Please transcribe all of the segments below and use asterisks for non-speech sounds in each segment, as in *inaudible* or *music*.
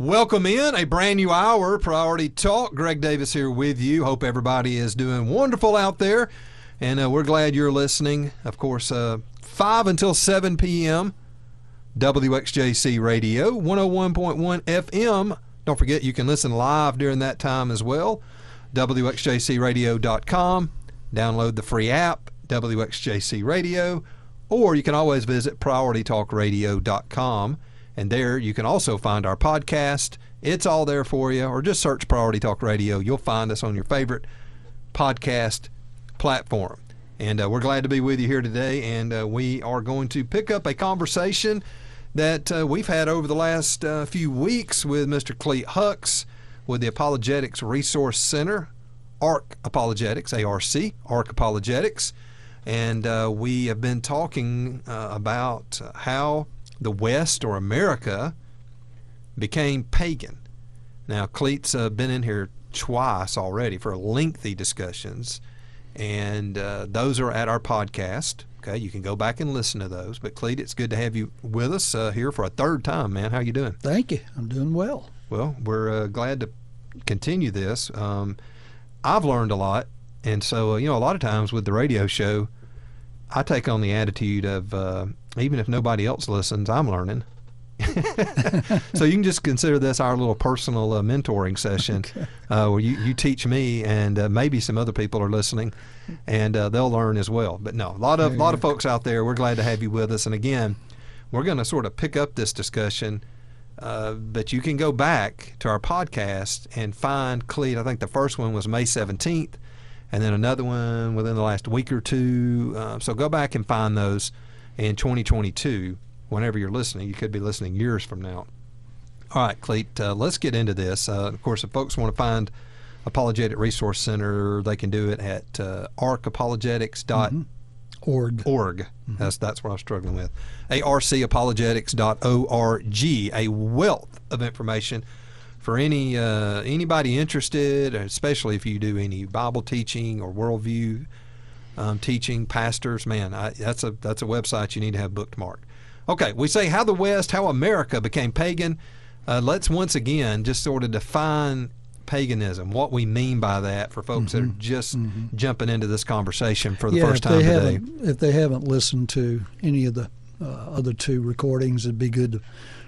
Welcome in a brand new hour, Priority Talk. Greg Davis here with you. Hope everybody is doing wonderful out there, and uh, we're glad you're listening. Of course, uh, 5 until 7 p.m., WXJC Radio, 101.1 FM. Don't forget you can listen live during that time as well. WXJCRadio.com. Download the free app, WXJC Radio, or you can always visit PriorityTalkRadio.com. And there you can also find our podcast. It's all there for you, or just search Priority Talk Radio. You'll find us on your favorite podcast platform. And uh, we're glad to be with you here today. And uh, we are going to pick up a conversation that uh, we've had over the last uh, few weeks with Mr. Clete Hux with the Apologetics Resource Center, ARC Apologetics, ARC, ARC Apologetics. And uh, we have been talking uh, about how the West or America became pagan. Now, Clete's uh, been in here twice already for lengthy discussions, and uh, those are at our podcast. Okay, you can go back and listen to those. But Clete, it's good to have you with us uh, here for a third time, man. How you doing? Thank you. I'm doing well. Well, we're uh, glad to continue this. Um, I've learned a lot, and so uh, you know, a lot of times with the radio show, I take on the attitude of uh, even if nobody else listens, I'm learning. *laughs* so you can just consider this our little personal uh, mentoring session. Okay. uh, where you, you teach me and uh, maybe some other people are listening and uh, they'll learn as well. But no a lot of lot of folks out there we're glad to have you with us. And again we're going to sort of pick up this discussion uh, but you can go back to our podcast and find Clete I think the first one was May 17th and then another one within the last week or two. Uh, so go back and find those in 2022 whenever you're listening. You could be listening years from now. All right, Clete, uh, let's get into this. Uh, of course, if folks want to find Apologetic Resource Center, they can do it at uh, arcapologetics.org. Org. Org. Mm-hmm. That's, that's what I'm struggling with. arcapologetics.org. A wealth of information for any uh, anybody interested, especially if you do any Bible teaching or worldview um, teaching, pastors. Man, I, that's a that's a website you need to have bookmarked. Okay, we say how the West, how America became pagan. Uh, let's once again just sort of define paganism, what we mean by that for folks mm-hmm. that are mm-hmm. just mm-hmm. jumping into this conversation for the yeah, first time today. If they haven't listened to any of the uh, other two recordings, it'd be good to,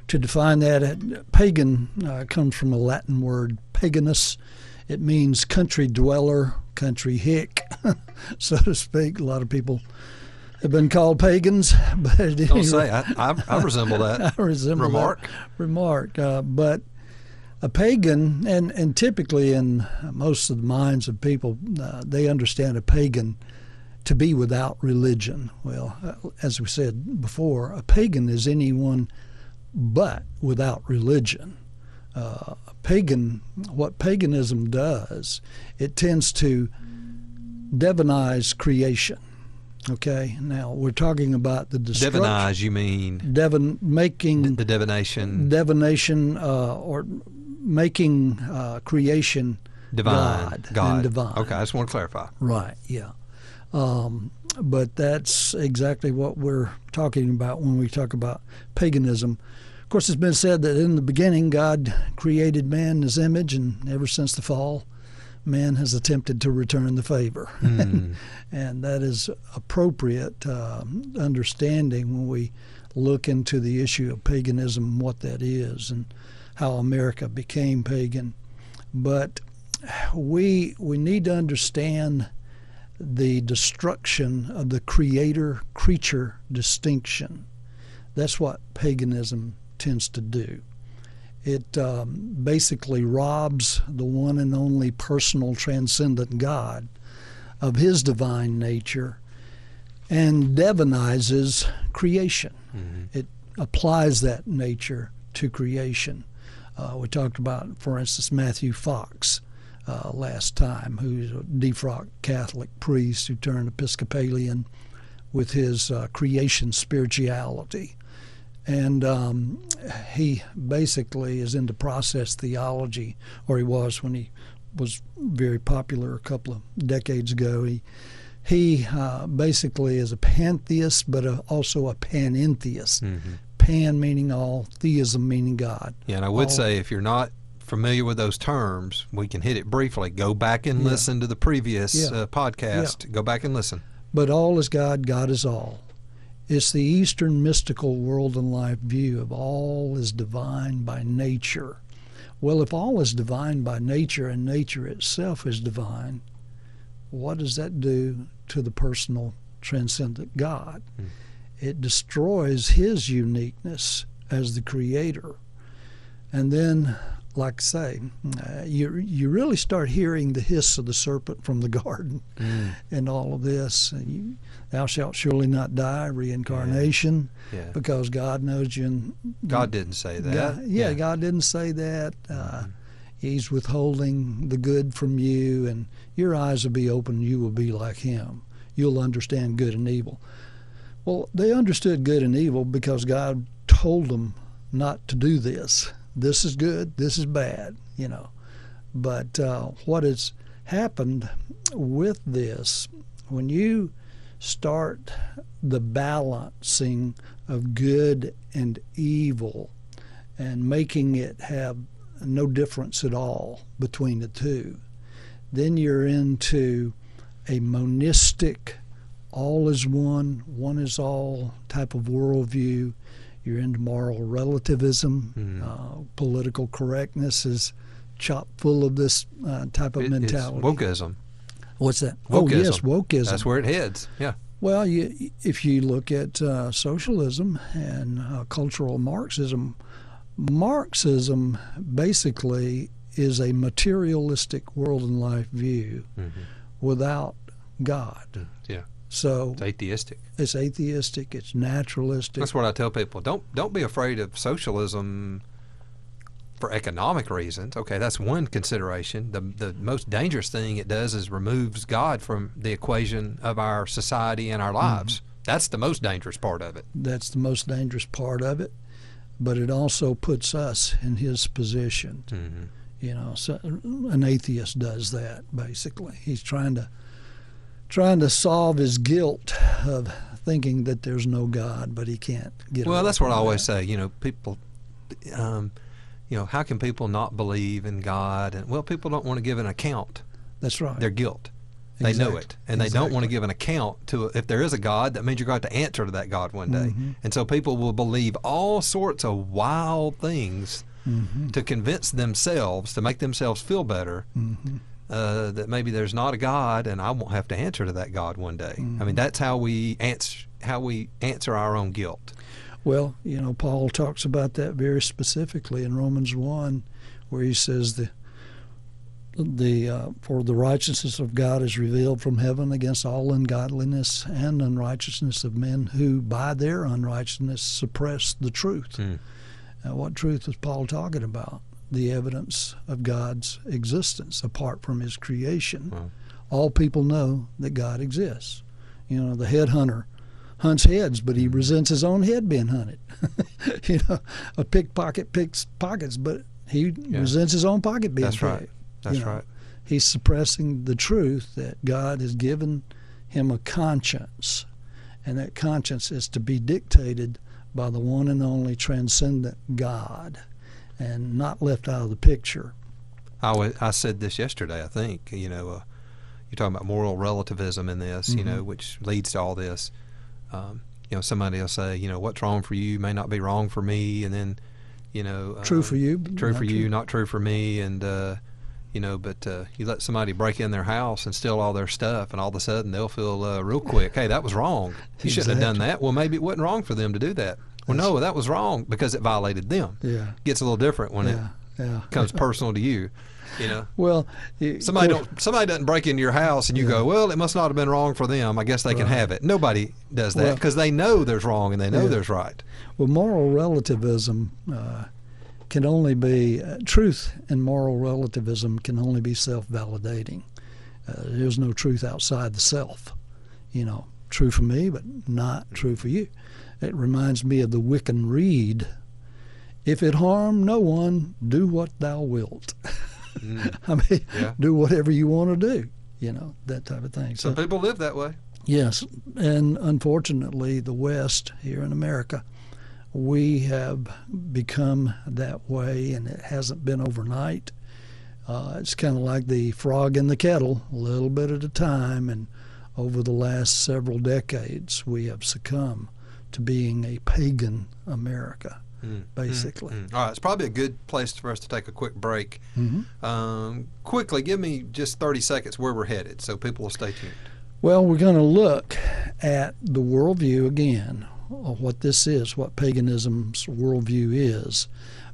to define that. Pagan uh, comes from a Latin word paganus. It means country dweller, country hick, *laughs* so to speak. A lot of people have been called pagans. *laughs* But anyway, don't say I, I, I, resemble that. *laughs* I resemble remark. That remark. Uh, but a pagan, and and typically in most of the minds of people, uh, they understand a pagan to be without religion. Well, uh, as we said before, a pagan is anyone but without religion. Uh, pagan, what paganism does, it tends to devonize creation. Okay, now we're talking about the destruction. Devonize, you mean? Devon making the divination. Divination, uh, or making uh, creation divine, God, God, and divine. Okay, I just want to clarify. Right. Yeah. Um, but that's exactly what we're talking about when we talk about paganism. Of course, it's been said that in the beginning God created man in His image, and ever since the fall, man has attempted to return the favor. *laughs* Mm. and that is appropriate uh, understanding when we look into the issue of paganism, what that is, and how America became pagan. But we, we need to understand the destruction of the creator creature distinction. That's what paganism tends to do. It um, basically robs the one and only personal transcendent God of his divine nature and divinizes creation. Mm-hmm. It applies that nature to creation. Uh, we talked about, for instance, Matthew Fox uh, last time, who's a defrocked Catholic priest who turned Episcopalian with his uh, creation spirituality. And um, he basically is into process theology, or he was when he was very popular a couple of decades ago. He he uh, basically is a pantheist, but a, also a panentheist. Mm-hmm. pan meaning all, theism meaning God. Yeah, and I would all- say if you're not familiar with those terms, we can hit it briefly. Go back and Yeah. listen to the previous Yeah. uh, podcast. Go back and listen. But all is God, God is all. It's the Eastern mystical world and life view of all is divine by nature. Well, if all is divine by nature and nature itself is divine, what does that do to the personal transcendent God? Hmm. It destroys his uniqueness as the creator. And then, like I say, uh, you, you really start hearing the hiss of the serpent from the *laughs* garden and all of this. And you, thou shalt surely not die, reincarnation, Yeah. because God knows you. And God didn't say that. God, yeah, God didn't say that. Uh, He's withholding the good from you, and your eyes will be open. You will be like Him. You'll understand good and evil. Well, they understood good and evil because God told them not to do this. This is good. This is bad. You know. But uh, what has happened with this, when you start the balancing of good and evil and making it have no difference at all between the two, then you're into a monistic, all is one, one is all type of worldview. You're into moral relativism. Mhm. Uh, political correctness is chock full of this uh, type of It- it's mentality. wokeism. What's that? Oh, yes, Wokeism. wokeism. That's where it heads. Yeah. Well, you, if you look at uh, socialism and uh, cultural Marxism, Marxism basically is a materialistic world and life view Mhm. without God. Yeah. So It's atheistic. it's atheistic, it's naturalistic. That's what I tell people. Don't don't be afraid of socialism for economic reasons. Okay, that's one consideration. The the most dangerous thing it does is removes God from the equation of our society and our lives. That's the most dangerous part of it. That's the most dangerous part of it. But it also puts us in his position. hmm You know, so an atheist does that basically. He's trying to trying to solve his guilt of thinking that there's no God, but he can't get. Well, that's what I always that. say. You know, people, um, you know, how can people not believe in God? And well, people don't want to give an account That's right. their guilt. They know it, and they don't want to give an account to. If there is a God, that means you're going to have to answer to that God one day. Mhm. And so people will believe all sorts of wild things Mhm. to convince themselves, to make themselves feel better, Mhm. Uh, that maybe there's not a God, and I won't have to answer to that God one day. I Mm-hmm. mean, that's how we answer how we answer our own guilt. Well, you know, Paul talks about that very specifically in Romans one, where he says the the uh, for the righteousness of God is revealed from heaven against all ungodliness and unrighteousness of men who by their unrighteousness suppress the truth. Now, what truth was Paul talking about? The evidence of God's existence apart from His creation. Wow. All people know that God exists. You know, the head hunter hunts heads, but he mm-hmm. resents his own head being hunted. *laughs* you know, a pickpocket picks pockets, but he resents his own pocket being That's right. picked. That's You know, right. He's suppressing the truth that God has given him a conscience, and that conscience is to be dictated by the one and only transcendent God, and not left out of the picture. I, said this yesterday, I think. You know, uh, you're talking about moral relativism in this, you Mm-hmm. know, which leads to all this. Um, you know, somebody will say, you know, what's wrong for you may not be wrong for me, and then, you know, True um, for you, true for true- you, not true for me, and uh, you know, but uh, you let somebody break in their house and steal all their stuff, and all of a sudden they'll feel uh, real quick, hey, that was wrong. You shouldn't have done that. Well, maybe it wasn't wrong for them to do that. Well, no, that was wrong because it violated them. Yeah, Gets a little different when yeah, yeah. it comes personal to you. You know, Well, it- somebody don't somebody doesn't break into your house and you go, well, it must not have been wrong for them. I guess they can have it. Nobody does that Well- because they know there's wrong and they know Yeah. there's right. Well, moral relativism uh, can only be uh, truth, and moral relativism can only be self-validating. Uh, there's no truth outside the self. You know, true for me, but not true for you. It reminds me of the Wiccan Rede. If it harm no one, do what thou wilt. Mm. *laughs* I mean, Yeah. do whatever you want to do. You know, that type of thing. Some people live that way. Yes, and unfortunately, the West here in America, we have become that way, and it hasn't been overnight. Uh, it's kind of like the frog in the kettle, a little bit at a time, and over the last several decades, we have succumbed to being a pagan America, Mm, basically. mm, mm. All right, it's probably a good place for us to take a quick break. Mm-hmm. Um, quickly, give me just 30 seconds where we're headed so people will stay tuned. Well, we're going to look at the worldview again, of what this is, what paganism's worldview is,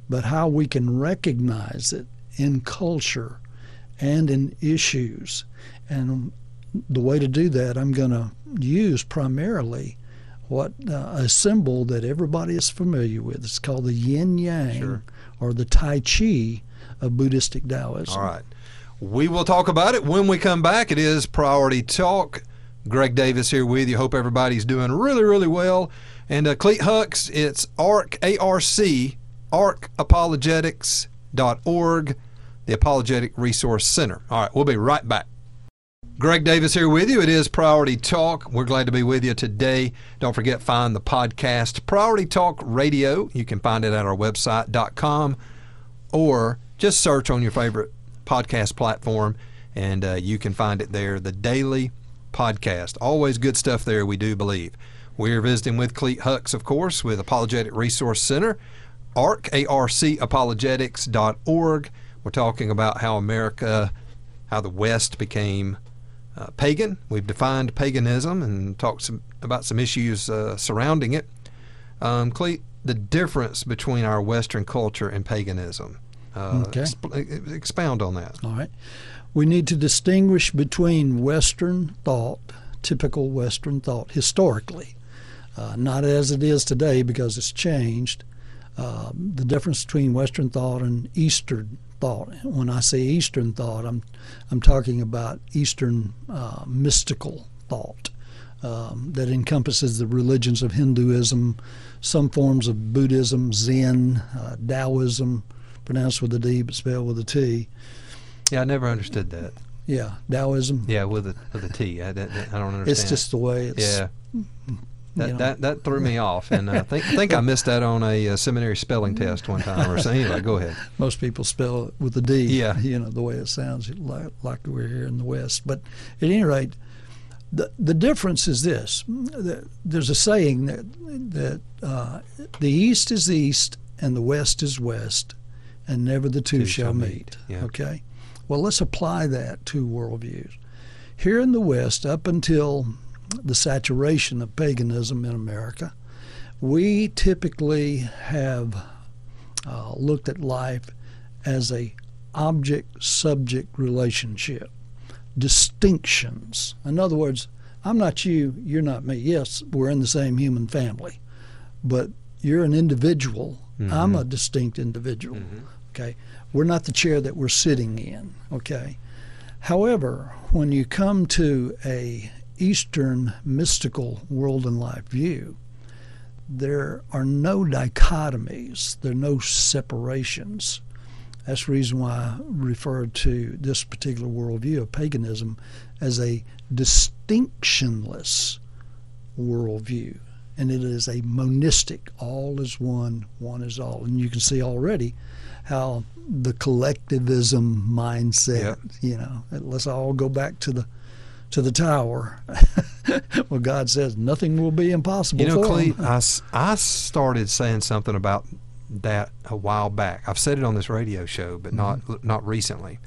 but how we can recognize it in culture and in issues. And the way to do that, I'm going to use primarily what uh, a symbol that everybody is familiar with. It's called the yin yang Sure. or the tai chi of Buddhistic Taoism. All right. We will talk about it when we come back. It is Priority Talk. Greg Davis here with you. Hope everybody's doing really, really well. And uh, Clete Hux, it's ARC, A-R-C, arcapologetics.org, the Apologetic Resource Center. All right, we'll be right back. Greg Davis here with you. It is Priority Talk. We're glad to be with you today. Don't forget, find the podcast Priority Talk Radio. You can find it at our website.com or just search on your favorite podcast platform and uh, you can find it there. The Daily Podcast. Always good stuff there, we do believe. We're visiting with Clete Hux, of course, with Apologetic Resource Center, ARC, A-R-C, apologetics.org. We're talking about how America, how the West became uh, pagan. We've defined paganism and talked some, about some issues uh, surrounding it. Um, Clete, the difference between our Western culture and paganism. Uh, Okay. exp- expound on that. All right. We need to distinguish between Western thought, typical Western thought, historically, uh, not as it is today because it's changed. Uh, the difference between Western thought and Eastern thought. When I say Eastern thought, I'm I'm talking about Eastern uh, mystical thought um, that encompasses the religions of Hinduism, some forms of Buddhism, Zen, uh, Taoism, pronounced with a D but spelled with a T. Yeah, I never understood that. Yeah, Taoism. Yeah, with a with a T. I, that, that- I don't understand. It's just the way it's. yeah. That, you know. that that threw me off, and I think think I missed that on a, uh seminary spelling test one time or something. Anyway, go ahead. Most people spell it with a D. Yeah. You know the way it sounds like, like we're here in the West. But at any rate, the the difference is this: there's a saying that that uh, the East is East and the West is West, and never the two, Two shall shall meet. meet. Yeah. Okay. Well, let's apply that to worldviews. Here in the West, up until the saturation of paganism in America, we typically have uh, looked at life as a object subject relationship distinctions. In other words i'm not you you're not me. Yes we're in the same human family but you're an individual. I'm a distinct individual okay? We're not the chair that we're sitting in okay? However when you come to a eastern mystical world and life view there are no dichotomies, there are no separations. That's the reason why I referred to this particular worldview of paganism as a distinctionless worldview. And it is a monistic, all is one, one is all. And you can see already how the collectivism mindset, Yep. you know, let's all go back to the to the tower. *laughs* well, God says nothing will be impossible You know, for Clete, him. I, I started saying something about that a while back. I've said it on this radio show, but Mm-hmm. not not recently.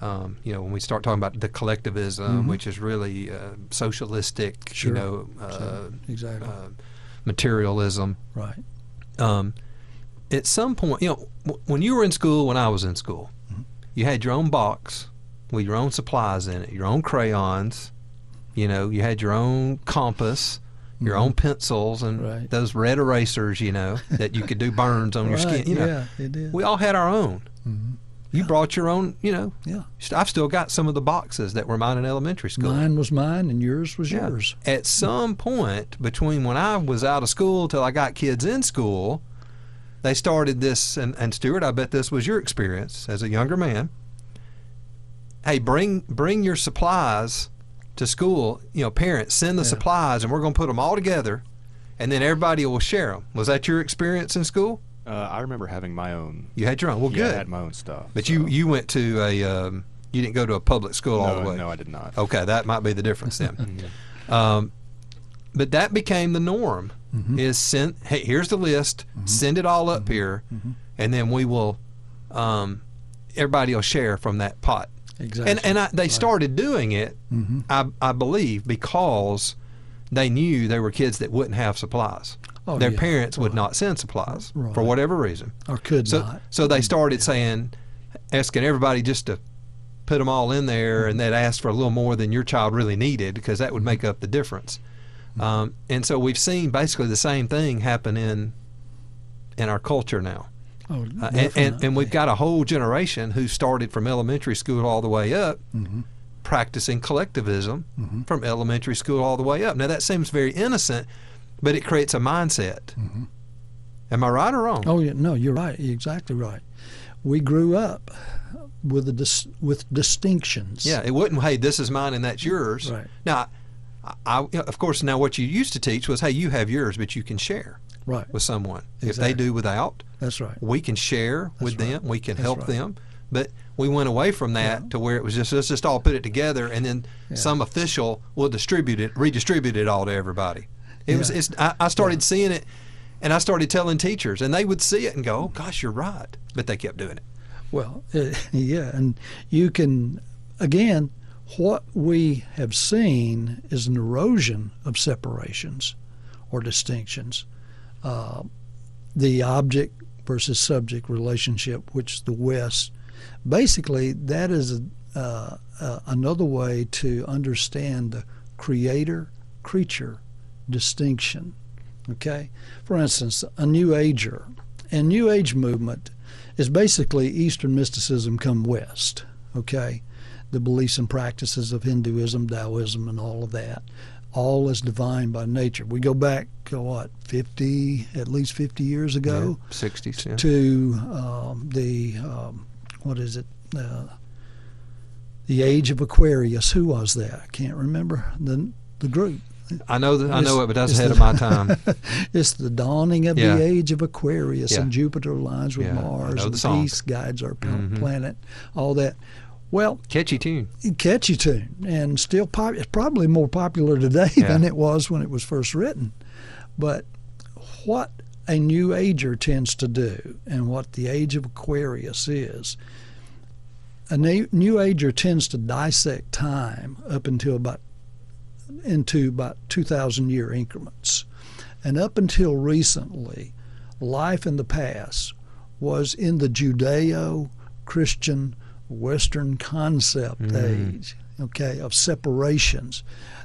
Um, you know, when we start talking about the collectivism, which is really uh, socialistic, Mm-hmm. Sure. you know, uh, exactly. uh, materialism. right. um, at some point, you know, w- when you were in school, when I was in school, Mm-hmm. you had your own box with your own supplies in it, your own crayons. You know, you had your own compass, your own pencils, and Mm-hmm. Right. those red erasers. You know that you could do *laughs* burns on your skin. You know, yeah, we all had our own. Mhm. You brought your own. You know, yeah. I've still got some of the boxes that were mine in elementary school. Mine was mine and yours was Yeah. yours. At some point between when I was out of school till I got kids in school, they started this. And, and Stuart, I bet this was your experience as a younger man. Hey, bring bring your supplies to school. You know, parents send the Yeah. supplies, and we're going to put them all together and then everybody will share them. Was that your experience in school? Uh, I remember having my own. You had your own. Well, yeah, good. I had my own stuff. but so- you you went to a um, you didn't go to a public school all the way. no, I did not. Okay, that might be the difference then. *laughs* Um, but that became the norm. Mhm. Is send hey here's the list. Send it all up here, Mhm. and then we will. Um, everybody will share from that pot. Exactly. And and I, they Right. started doing it, Mhm. I I believe, because they knew there were kids that wouldn't have supplies. Oh, Their yeah. parents would Right. not send supplies for whatever reason. or could So not. so they started saying, asking everybody just to put them all in there, and they'd ask for a little more than your child really needed because that would Mm-hmm. make up the difference. Um, and so we've seen basically the same thing happen in in our culture now. Oh, Uh, and, and, and we've got a whole generation who started from elementary school all the way up Mhm. practicing collectivism Mhm. from elementary school all the way up. Now that seems very innocent, but it creates a mindset. Mhm. Am I right or wrong? Oh, yeah, no, you're right. You're exactly right. We grew up with a dis- with distinctions. Yeah, it wouldn't. Hey, this is mine and that's yours. Right. Now, I, I, of course, now what you used to teach was, hey, you have yours, but you can share Right. with someone. If they do without, That's right. we can share with right. them. We can That's help right. them. But we went away from that Yeah. to where it was just let's just all put it together, and then Yeah. some official will distribute it, redistribute it all to everybody. It was. It's. I, I started seeing it, and I started telling teachers, and they would see it and go, "Oh gosh, you're right," but they kept doing it. Well, uh, *laughs* yeah, and you can again. What we have seen is an erosion of separations or distinctions. Uh, the object versus subject relationship, which the West basically that is uh, uh, another way to understand the creator creature distinction. Okay, for instance, a New Ager and New Age movement is basically Eastern mysticism come West. Okay, the beliefs and practices of Hinduism, Taoism, and all of that, all is divine by nature. We go back what fifty, at least fifty years ago, sixties. Yeah. to um, the um, what is it? Uh, the Age of Aquarius. Who was that? I can't remember the the group. I know that I know it, but that's ahead the- of my time. *laughs* it's the dawning of Yeah. the age of Aquarius, Yeah. and Jupiter aligns with Mars, and the peace guides our Mhm. planet. All that. Well, Catchy tune. catchy tune, and still pop- it's probably more popular today Yeah. than it was when it was first written. But what a New Ager tends to do, and what the Age of Aquarius is, a na- New Ager tends to dissect time up until about into about 2,000 year increments. And up until recently, life in the past was in the Judeo Christian Western concept Mhm. age, okay, of separations.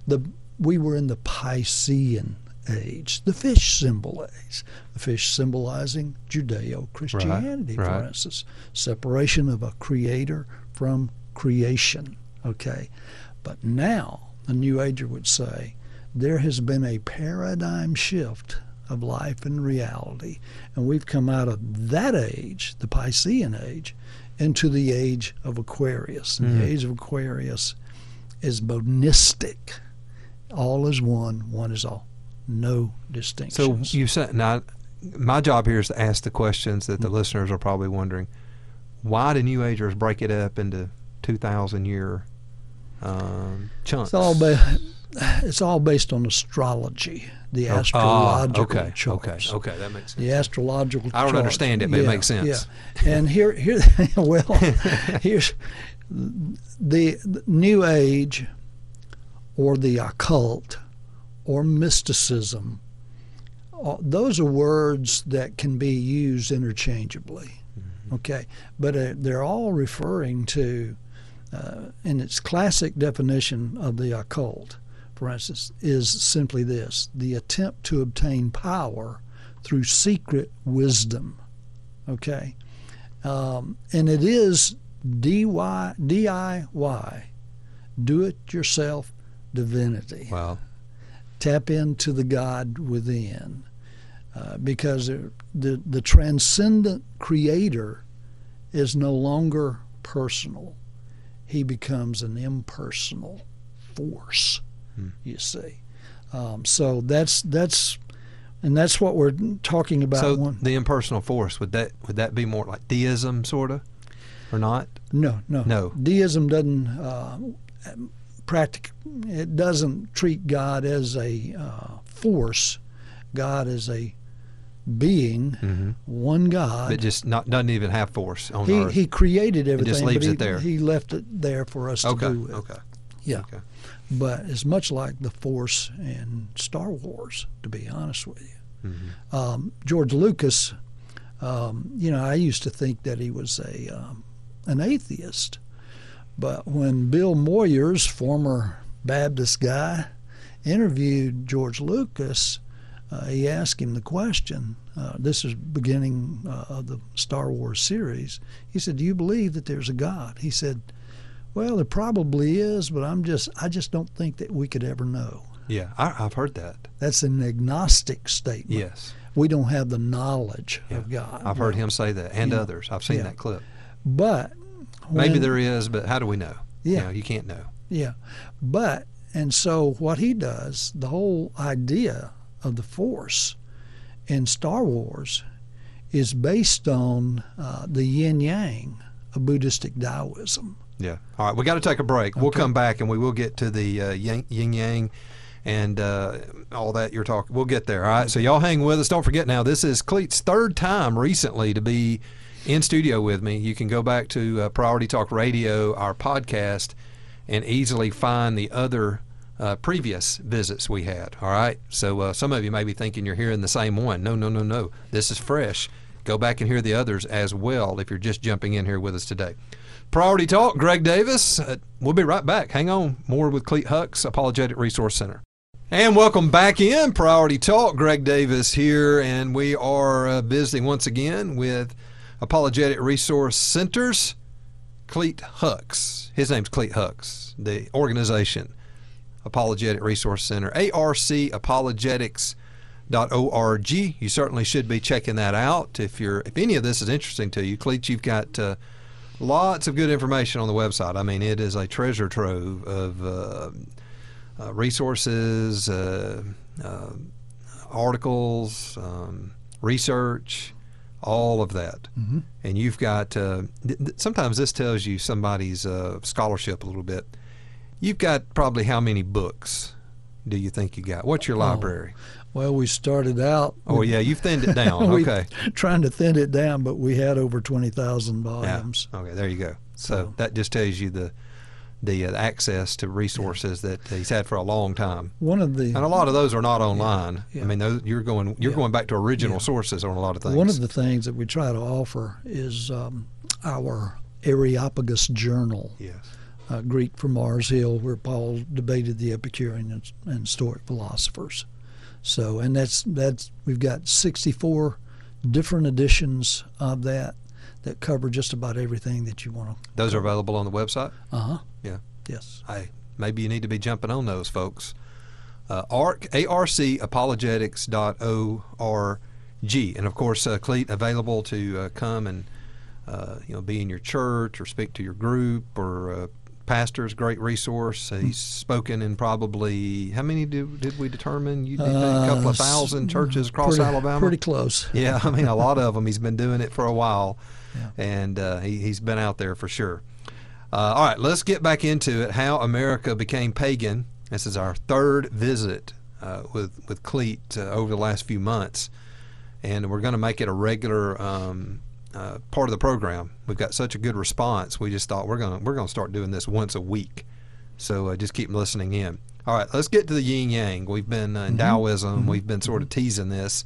The we were in the Piscean age, the fish symbol age, the fish symbolizing Judeo Christianity, for right. instance, separation of a creator from creation, okay. But now, the New Ager would say, there has been a paradigm shift of life and reality, and we've come out of that age, the Piscean age, into the age of Aquarius. And Mhm. the age of Aquarius is monistic. All is one, one is all. No So you said now, my job here is to ask the questions that the listeners are probably wondering. Why do New Agers break it up into two thousand year um, chunks? it's all ba- it's all based on astrology, the Oh, astrological okay, okay, charts. okay, that makes sense. The astrological. I don't charts. understand it, but it makes sense. Yeah, and here, here, *laughs* well, *laughs* here's the, the New Age, or the occult, or mysticism. uh, Those are words that can be used interchangeably. Mm-hmm. Okay, but uh, they're all referring to, uh, in its classic definition of the occult, for instance, is simply this: the attempt to obtain power through secret wisdom. Okay, um, and it is DIY, DIY, do it yourself divinity. Well, Tap into the God within. Uh, because the the transcendent creator is no longer personal. He becomes an impersonal force. You see, um, so that's that's and that's what we're talking about. So one, the impersonal force would that would that be more like deism, sort of, or not? no, no, No. Deism doesn't uh, practic. It doesn't treat God as a uh, force. God is a being, Mm-hmm. one God. But just not doesn't even have force on he Earth. he created everything, just leaves but he, it there. he left it there for us okay. to do with. Okay. Yeah, Okay. but it's much like the Force in Star Wars, to be honest with you. Mm-hmm. Um, George Lucas, um, you know, I used to think that he was a um, an atheist, but when Bill Moyers, former Baptist guy, interviewed George Lucas, uh, he asked him the question. Uh, this is beginning uh, of the Star Wars series. He said, "Do you believe that there's a God?" He said, "Well, there probably is, but I'm just I just don't think that we could ever know." Yeah, I, I've heard that. That's an agnostic statement. Yes, We don't have the knowledge Yeah. of God. I've heard him say that, and Yeah. others. I've seen Yeah. that clip. But Maybe there is, but how do we know? You Yeah. know, you can't know. Yeah, but and so what he does, the whole idea of the Force in Star Wars is based on uh, the yin yang of Buddhistic Taoism. Yeah. All right, we got to take a break. We'll come back and we will get to the uh, yin, yin yang and uh, all that you're talking. We'll get there. All right. So y'all hang with us. Don't forget now. This is Clete's third time recently to be in studio with me. You can go back to uh, Priority Talk Radio, our podcast, and easily find the other uh, previous visits we had. All right. So uh, some of you may be thinking you're hearing the same one. No, no, no, no. This is fresh. Go back and hear the others as well if you're just jumping in here with us today. Priority Talk, Greg Davis. Uh, we'll be right back. Hang on. More with Clete Hux, Apologetic Resource Center. And welcome back in Priority Talk. Greg Davis here, and we are uh, visiting once again with Apologetic Resource Centers, Clete Hux. His name's Clete Hux, the organization, Apologetic Resource Center, arcapologetics.org. You certainly should be checking that out. If you're, if any of this is interesting to you, Clete, you've got uh, lots of good information on the website. I mean, it is a treasure trove of uh, uh, resources, uh, uh, articles, um, research, all of that. Mhm. And you've got, uh, th- th- sometimes this tells you somebody's uh, scholarship a little bit. You've got probably how many books do you think you got? What's your Oh, library? Well, we started out. Oh, with- yeah, you've thinned it down. *laughs* okay. trying to thin it down, but we had over twenty thousand Yeah. volumes. Okay, there you go. So, So- that just tells you the the uh, access to resources that he's had for a long time. One of the And a lot of those are not online. Yeah. I mean, those, you're going you're Yeah. going back to original Yeah. sources on a lot of things. One of the things that we try to offer is um, our Areopagus Journal, yes. uh, Greek from Mars Hill, where Paul debated the Epicurean and, and Stoic philosophers. So, and that's that's we've got 64 different editions of that that cover just about everything that you want to. Those are available on the website. Uh huh. Yeah. Yes. Hey, maybe you need to be jumping on those, folks. Uh, ARC, A-R-C, apologetics.org. And of course, uh, Cleet available to uh, come and uh, you know be in your church or speak to your group or uh, pastors. Great resource. Uh, he's spoken in probably how many did, did we determine? You did a couple Uh, of thousand churches across pretty, Alabama. Pretty close. *laughs* Yeah, I mean a lot of them. He's been doing it for a while, Yeah. and uh, he, he's been out there for sure. Uh, all right, let's get back into it. How America became pagan. This is our third visit uh, with with Clete uh, over the last few months, and we're going to make it a regular um, uh, part of the program. We've got such a good response. We just thought we're going to we're to start doing this once a week. So uh, just keep listening in. All right, let's get to the yin yang. We've been uh, in Taoism. We've been sort of teasing this.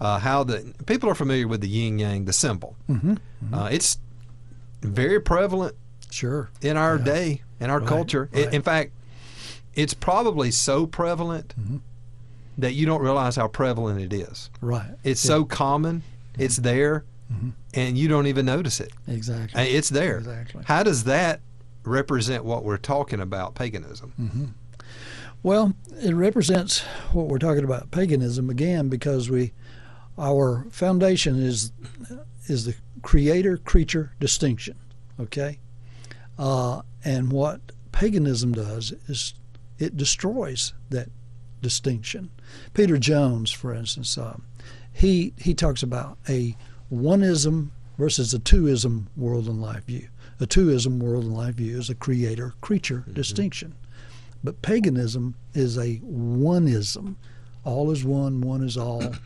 Uh, how the people are familiar with the yin yang, the symbol. hmm Uh, it's very prevalent Sure. in our Yeah. day, in our Right, culture. Right. In fact, it's probably so prevalent that you don't realize how prevalent it is. Right. It's Yeah. so common, it's there, Mhm. and you don't even notice it. Exactly. It's there. Exactly. How does that represent what we're talking about, paganism? hmm Well, it represents what we're talking about paganism again because we, our foundation is is the creator creature distinction. Okay, uh, and what paganism does is it destroys that distinction. Peter Jones, for instance, uh, he he talks about a oneism versus a twoism world and life view. A twoism world and life view is a creator creature mm-hmm. distinction. But paganism is a oneism. All is one, one is all. *clears throat*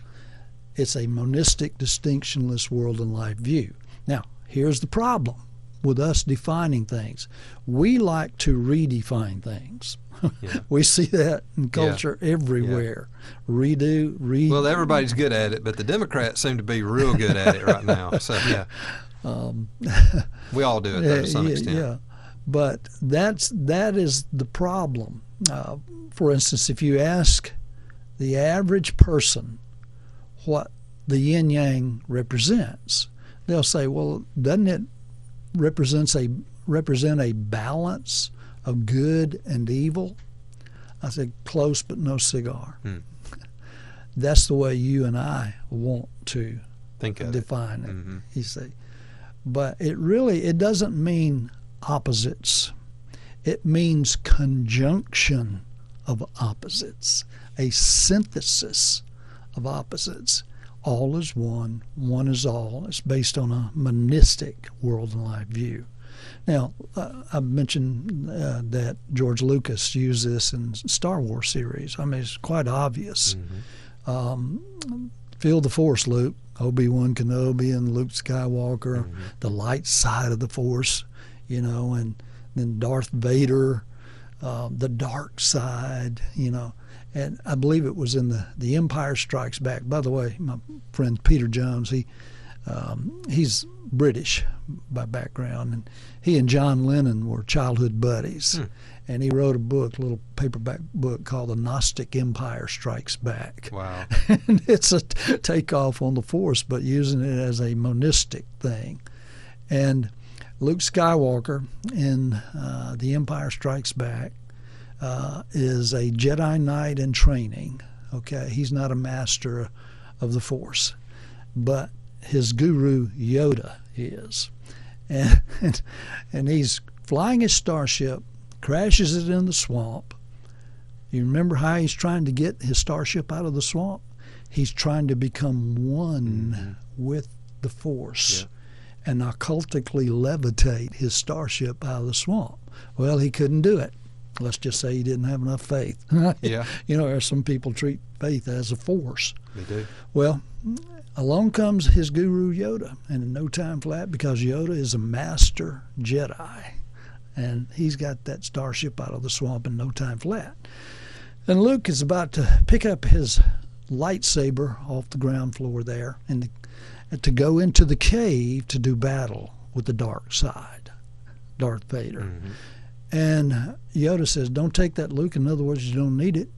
It's a monistic, distinctionless world and life view. Now, here's the problem with us defining things. We like to redefine things. Yeah. *laughs* we see that in culture yeah. everywhere. Yeah. Redo, re. Well, everybody's good at it, but the Democrats seem to be real good at it right now. So yeah, *laughs* um, *laughs* we all do it though, to some extent. Yeah, but that's that is the problem. Uh, for instance, if you ask the average person what the yin yang represents, they'll say, "Well, doesn't it represents a represent a balance of good and evil?" I said, "Close, but no cigar." Hmm. *laughs* That's the way you and I want to think of define it. it mm-hmm. You see, but it really it doesn't mean opposites. It means conjunction of opposites, a synthesis of opposites. All is one, one is all. It's based on a monistic world and life view. Now, uh, I mentioned uh, that George Lucas used this in Star Wars series. I mean, it's quite obvious. Mm-hmm. Um, feel the Force, Luke. Obi Wan Kenobi and Luke Skywalker, mm-hmm. the light side of the Force, you know, and then Darth Vader, uh, the dark side, you know. And I believe it was in the The Empire Strikes Back. By the way, my friend Peter Jones, he um, he's British by background, and he and John Lennon were childhood buddies. Hmm. And he wrote a book, a little paperback book called The Gnostic Empire Strikes Back. Wow. *laughs* and it's a takeoff on the Force, but using it as a monistic thing. And Luke Skywalker in uh, The Empire Strikes Back uh, is a Jedi Knight in training. Okay, he's not a master of the Force, but his guru Yoda is, and *laughs* and, and he's flying his starship, crashes it in the swamp. You remember how he's trying to get his starship out of the swamp? He's trying to become one mm-hmm. with the Force. Yeah and occultically levitate his starship out of the swamp. Well, he couldn't do it. Let's just say he didn't have enough faith. *laughs* yeah. You know, some people treat faith as a force. They do. Well, along comes his guru Yoda, and in no time flat, because Yoda is a master Jedi, and he's got that starship out of the swamp in no time flat. And Luke is about to pick up his lightsaber off the ground floor there, and to go into the cave to do battle with the dark side, Darth Vader. Mm-hmm. And Yoda says, Don't take that, Luke. In other words, you don't need it.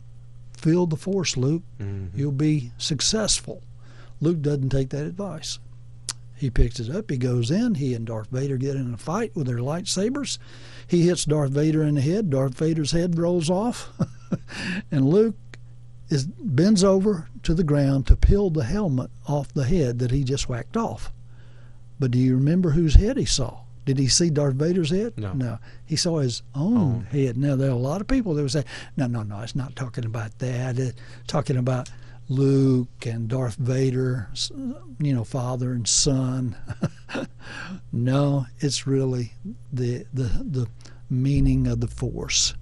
Feel the Force, Luke. Mm-hmm. You'll be successful. Luke doesn't take that advice. He picks it up. He goes in. He and Darth Vader get in a fight with their lightsabers. He hits Darth Vader in the head. Darth Vader's head rolls off. *laughs* and Luke is bends over to the ground to peel the helmet off the head that he just whacked off. But do you remember whose head he saw? Did he see Darth Vader's head? No. No. He saw his own oh. head. Now there are a lot of people that would say, "No, no, no, it's not talking about that. It's talking about Luke and Darth Vader, you know, father and son." *laughs* no, it's really the the the meaning of the Force.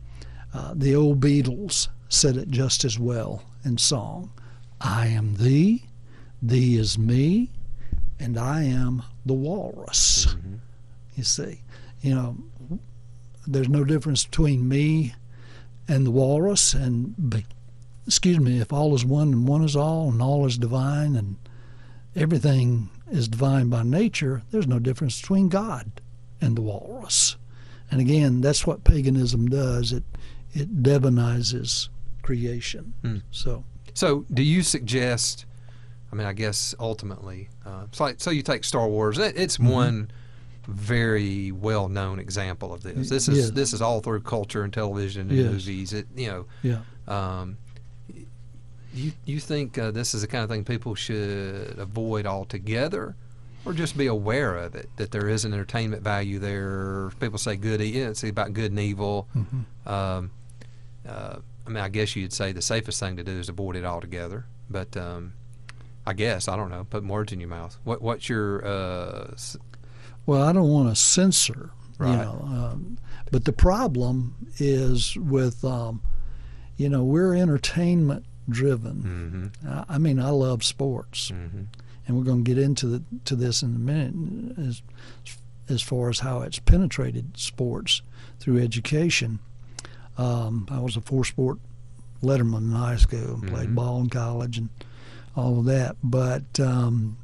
Uh, the old Beatles said it just as well in song. I am thee, thee is me, and I am the walrus. Mm-hmm. You see, you know, there's no difference between me and the walrus, and excuse me, if all is one and one is all, and all is divine, and everything is divine by nature, there's no difference between God and the walrus. And again, that's what paganism does. It it demonizes creation. Hmm. So, so do you suggest? I mean, I guess ultimately, uh, it's like so you take Star Wars. It's mm-hmm. one very well known example of this. This is this is all through culture and television and yes. movies. It you know. Yeah. Um, you you think uh, this is the kind of thing people should avoid altogether, or just be aware of it that there is an entertainment value there? People say good, yeah, it's about good and evil. Mm-hmm. Um, uh, I mean, I guess you'd say the safest thing to do is avoid it altogether. But um, I guess I don't know. Put words in your mouth. What what's your uh, s- Well, I don't want to censor, Right. you know, um, but the problem is with, um, you know, we're entertainment driven. mhm, I I mean, I love sports, mhm. and we're going to get into the, to this in a minute as as far as how it's penetrated sports through education. Um, I was a four sport letterman in high school, and played Mhm. ball in college, and all of that. But um,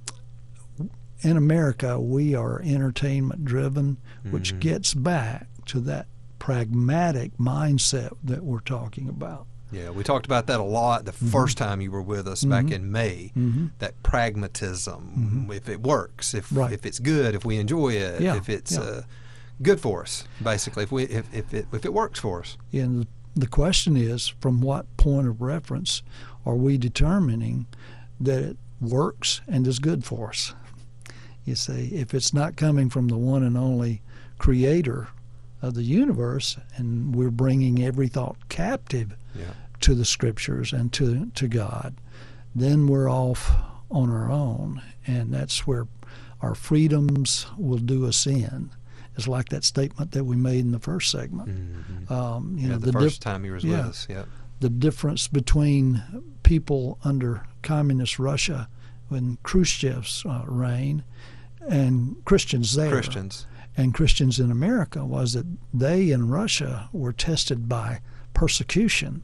in America, we are entertainment driven, which Mhm. gets back to that pragmatic mindset that we're talking about. Yeah, we talked about that a lot the first time you were with us back Mhm. in May. Mm-hmm. That pragmatism, if it works, if Right. if it's good, if we enjoy it, Yeah, if it's yeah. uh, good for us, basically, if we if, if it if it works for us. And the question is, from what point of reference are we determining that it works and is good for us? You see, if it's not coming from the one and only creator of the universe, and we're bringing every thought captive Yeah. To the scriptures and to, to God, then we're off on our own. And that's where our freedoms will do us in. It's like that statement that we made in the first segment. Mhm. Um, you yeah, know, the, the, first dif- time you was yeah. with us. Yeah. the difference between people under communist Russia when Khrushchev's uh, reign and Christians there Christians. and Christians in America was that they in Russia were tested by persecution.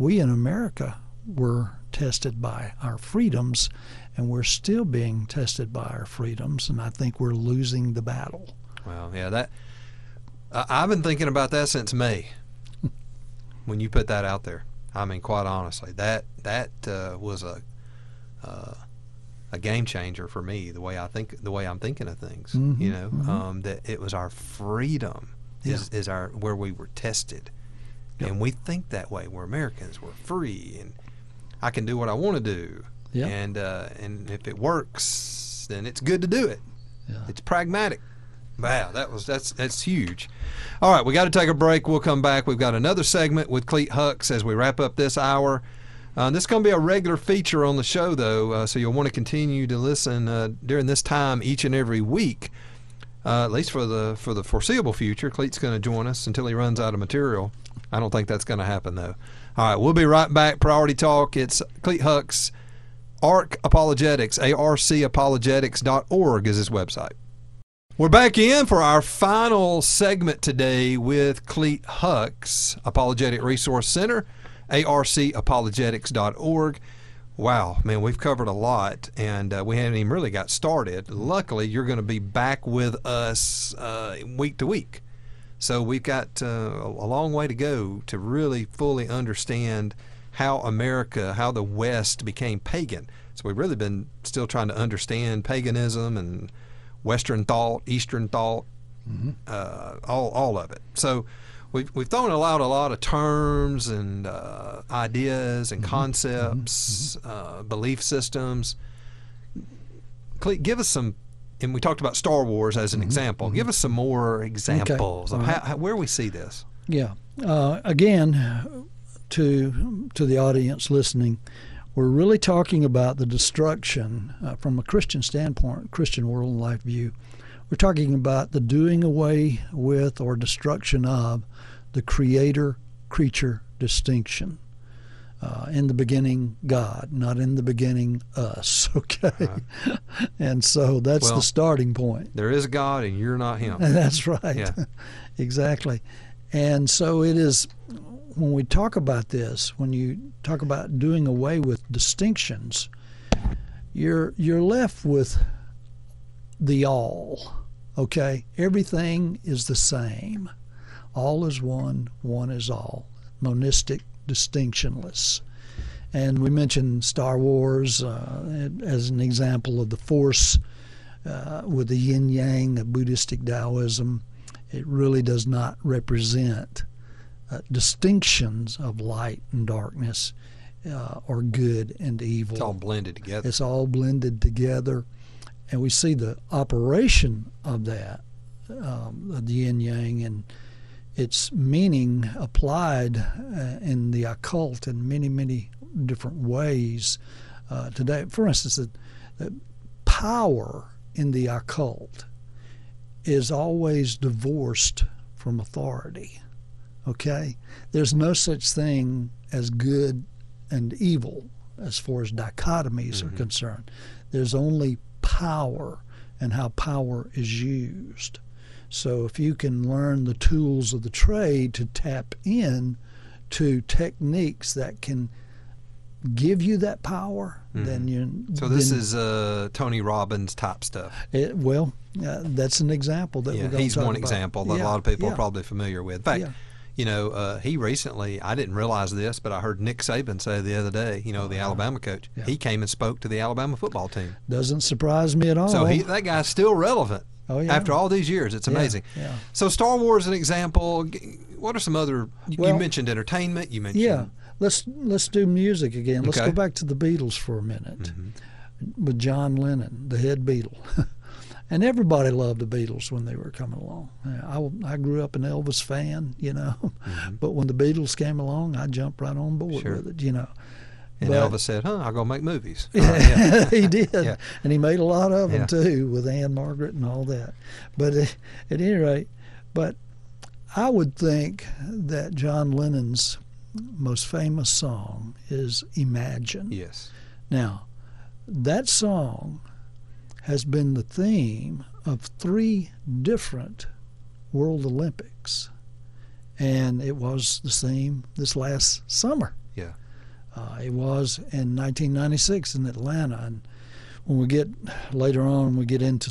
We in America were tested by our freedoms, and we're still being tested by our freedoms, and I think we're losing the battle. Well, yeah, that I I've been thinking about that since May. *laughs* when you put that out there, I mean, quite honestly, that that uh, was a uh, a game changer for me. The way I think, the way I'm thinking of things. Mhm, You know, mhm. um, that it was our freedom is is our where we were tested, Yep. and we think that way. We're Americans. We're free, and I can do what I want to do. Yeah. And uh, and if it works, then it's good to do it. Yeah. It's pragmatic. Wow, that was that's that's huge. All right, we got to take a break. We'll come back. We've got another segment with Clete Hux as we wrap up this hour. Uh, this is going to be a regular feature on the show, though, uh, so you'll want to continue to listen uh, during this time each and every week, uh, at least for the for the foreseeable future. Clete's going to join us until he runs out of material. I don't think that's going to happen, though. All right, we'll be right back. Priority Talk. It's Clete Hux. ARC Apologetics, arcapologetics.org is his website. We're back in for our final segment today with Clete Hux, Apologetic Resource Center, arcapologetics.org. Wow, man, we've covered a lot, and uh, we haven't even really got started. Luckily, you're going to be back with us uh, week to week. So we've got uh, a long way to go to really fully understand how America, how the West became pagan. So we've really been still trying to understand paganism and Western thought, Eastern thought, uh, all all of it. So we've we've thrown out a lot of terms and uh, ideas and concepts, Uh, belief systems. Give us some. And we talked about Star Wars as an example. Give us some more examples of all how, how, where we see this. Yeah. Uh, again, to to the audience listening, we're really talking about the destruction uh, from a Christian standpoint, Christian world and life view. We're talking about the doing away with or destruction of the creator creature distinction. Uh, in the beginning, God, not in the beginning, us. *laughs* Okay, and so that's Well- the starting point. There is God, and you're not Him. *laughs* That's right. Yeah. *laughs* exactly. And so it is when we talk about this, when you talk about doing away with distinctions, you're you're left with the all. Okay? Everything is the same. All is one, one is all. Monistic, distinctionless. And we mentioned Star Wars uh, as an example of the Force uh, with the yin yang of Buddhistic Taoism. It really does not represent uh, distinctions of light and darkness uh, or good and evil. It's all blended together. It's all blended together, and we see the operation of that, um, of the yin yang, and its meaning applied uh, in the occult in many, many different ways uh, today. For instance, the, the power in the occult is always divorced from authority. Okay? There's no such thing as good and evil as far as dichotomies mm-hmm. are concerned. There's only power and how power is used. So if you can learn the tools of the trade to tap in to techniques that can give you that power, mm-hmm. then you. So this is uh, Tony Robbins type stuff. It, well, uh, that's an example that yeah, we're he's one about. example that yeah, a lot of people yeah. are probably familiar with. In fact, you know, uh, he recently, I didn't realize this, but I heard Nick Saban say the other day, you know, the Alabama coach, he came and spoke to the Alabama football team. Doesn't surprise me at all. So he, that guy's still relevant. Oh, yeah. After all these years, it's amazing. Yeah, yeah. So Star Wars, is an example. What are some other? Well, you mentioned entertainment. You mentioned. Yeah. Let's let's do music again. Let's okay. go back to the Beatles for a minute mm-hmm. with John Lennon, the head Beatle. *laughs* and everybody loved the Beatles when they were coming along. I, I grew up an Elvis fan, *laughs* you know, mm-hmm. but when the Beatles came along, I jumped right on board sure. with it, you know. And but, Elvis said, "Huh, I'll go make movies." *laughs* Yeah, yeah. *laughs* he did, yeah. and he made a lot of them too with Ann-Margret and all that. But at any rate, but I would think that John Lennon's most famous song is "Imagine." Yes. Now, that song has been the theme of three different World Olympics, and it was the same this last summer. Yeah. Uh, it was in 1996 in Atlanta, and when we get later on, we get into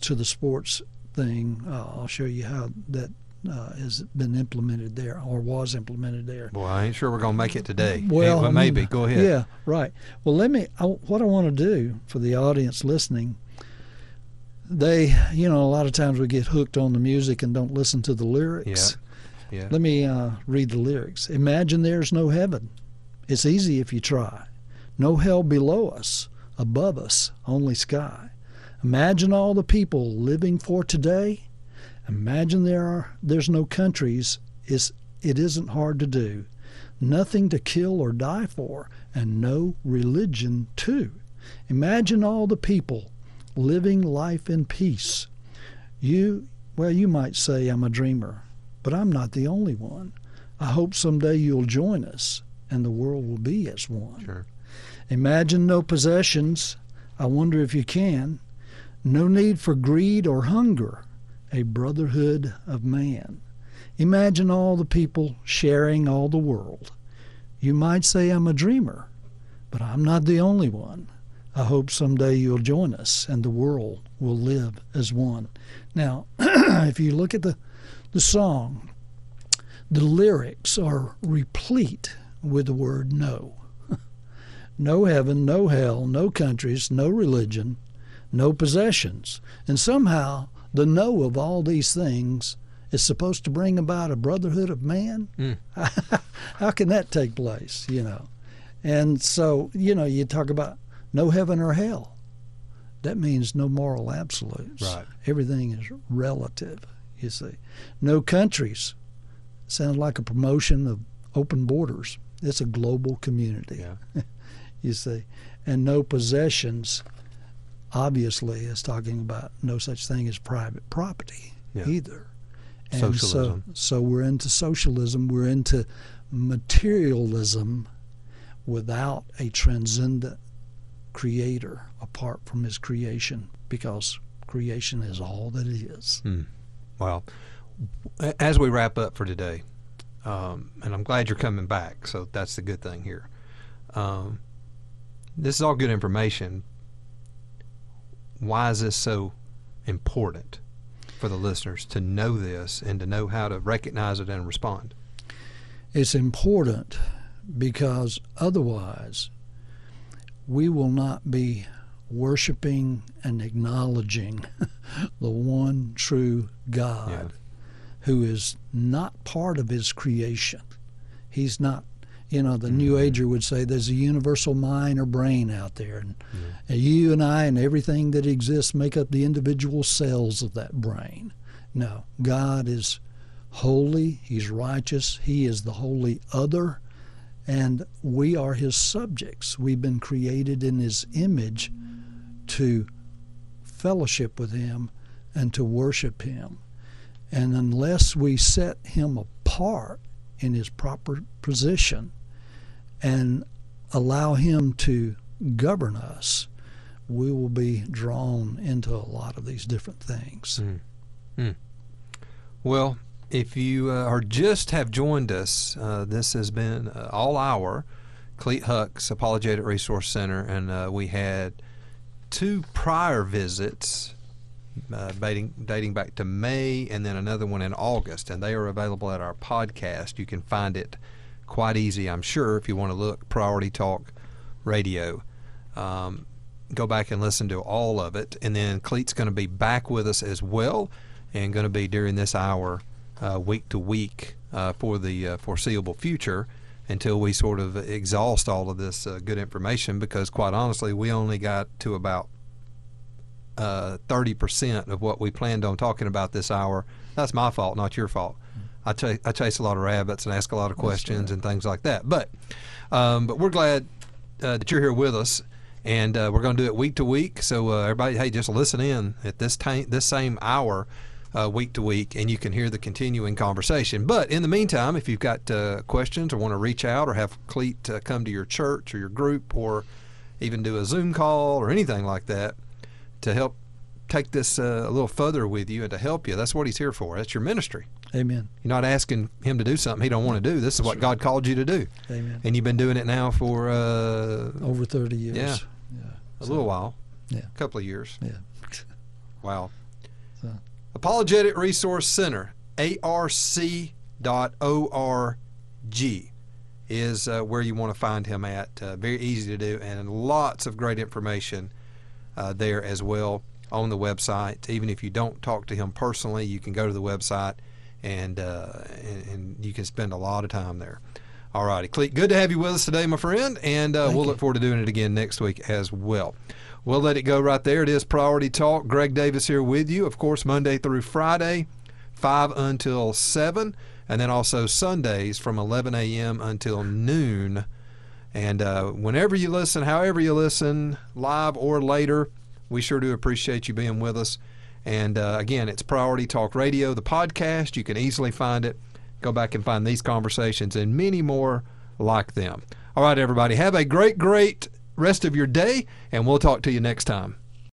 to the sports thing. Uh, I'll show you how that uh, has been implemented there or was implemented there. Well, I ain't sure we're going to make it today. Well, maybe. Go ahead. Yeah, right. Well, let me. I, what I want to do for the audience listening, they, you know, a lot of times we get hooked on the music and don't listen to the lyrics. Yeah. yeah. Let me uh, read the lyrics. Imagine there's no heaven. It's easy if you try. No hell below us, above us, only sky. Imagine all the people living for today. Imagine there are there's no countries. It's, it isn't hard to do. Nothing to kill or die for, and no religion too. Imagine all the people living life in peace. You, well, you might say I'm a dreamer, but I'm not the only one. I hope someday you'll join us and the world will be as one. Sure. Imagine no possessions. I wonder if you can. No need for greed or hunger, a brotherhood of man. Imagine all the people sharing all the world. You might say I'm a dreamer, but I'm not the only one. I hope someday you'll join us and the world will live as one. Now, *clears throat* if you look at the, the song, the lyrics are replete with the word no. *laughs* no heaven, no hell, no countries, no religion, no possessions. And somehow the no of all these things is supposed to bring about a brotherhood of man. Mm. *laughs* How can that take place, you know? And so, you know, you talk about no heaven or hell. That means no moral absolutes. Right. Everything is relative, you see. No countries. Sounds like a promotion of open borders. It's a global community. Yeah. *laughs* you see, and no possessions. Obviously, is talking about no such thing as private property yeah. either. And socialism. so, so we're into socialism. We're into materialism without a transcendent creator apart from his creation because creation is all that it is. Hmm. Well, as we wrap up for today, um, and I'm glad you're coming back. So that's the good thing here. Um, this is all good information. Why is this so important for the listeners to know this and to know how to recognize it and respond? It's important because otherwise we will not be worshiping and acknowledging *laughs* the one true God. Yeah who is not part of his creation. He's not, you know, the mm-hmm. New Ager would say there's a universal mind or brain out there. And, and you and I and everything that exists make up the individual cells of that brain. No, God is holy, He's righteous, He is the holy other, and we are His subjects. We've been created in His image to fellowship with Him and to worship Him. And unless we set Him apart in His proper position and allow Him to govern us, we will be drawn into a lot of these different things. Mm. Mm. Well, if you uh, are just have joined us, uh, this has been uh, all hour Clete Hux Apologetic Resource Center, and uh, we had two prior visits uh, dating, dating back to May and then another one in August, and they are available at our podcast. You can find it quite easy, I'm sure, if you want to look Priority Talk Radio. Um, go back and listen to all of it, and then Clete's going to be back with us as well, and going to be during this hour, week to week, uh, for the uh, foreseeable future until we sort of exhaust all of this uh, good information because quite honestly we only got to about uh, 30% of what we planned on talking about this hour. That's my fault not your fault. I, ch- I chase a lot of rabbits and ask a lot of questions and things like that. But um, but we're glad uh, that you're here with us and uh, we're going to do it week to week. So uh, everybody hey just listen in at this time this same hour uh, week to week, and you can hear the continuing conversation. But in the meantime, if you've got uh, questions or want to reach out or have Clete uh, come to your church or your group or even do a Zoom call or anything like that to help take this uh, a little further with you and to help you, that's what he's here for. That's your ministry. Amen. You're not asking him to do something he don't want to do. This is what God called you to do. Amen. And you've been doing it now for uh, over 30 years. Yeah. Yeah. a little while. Yeah. A couple of years. Yeah. Wow. Apologetic Resource Center, arc.org, is uh, where you want to find him at. Uh, very easy to do, and lots of great information uh, there as well on the website. Even if you don't talk to him personally, you can go to the website and, uh, and, and you can spend a lot of time there. All righty, Clete, good to have you with us today, my friend, and uh, we'll you. look forward to doing it again next week as well. We'll let it go right there. It is Priority Talk. Greg Davis here with you, of course, Monday through Friday, 5 until 7, and then also Sundays from 11 a.m. until noon. And uh, whenever you listen, however you listen, live or later, we sure do appreciate you being with us. And uh, again, it's Priority Talk Radio, the podcast. You can easily find it. Go back and find these conversations and many more like them. All right, everybody, have a great, great rest of your day, and we'll talk to you next time.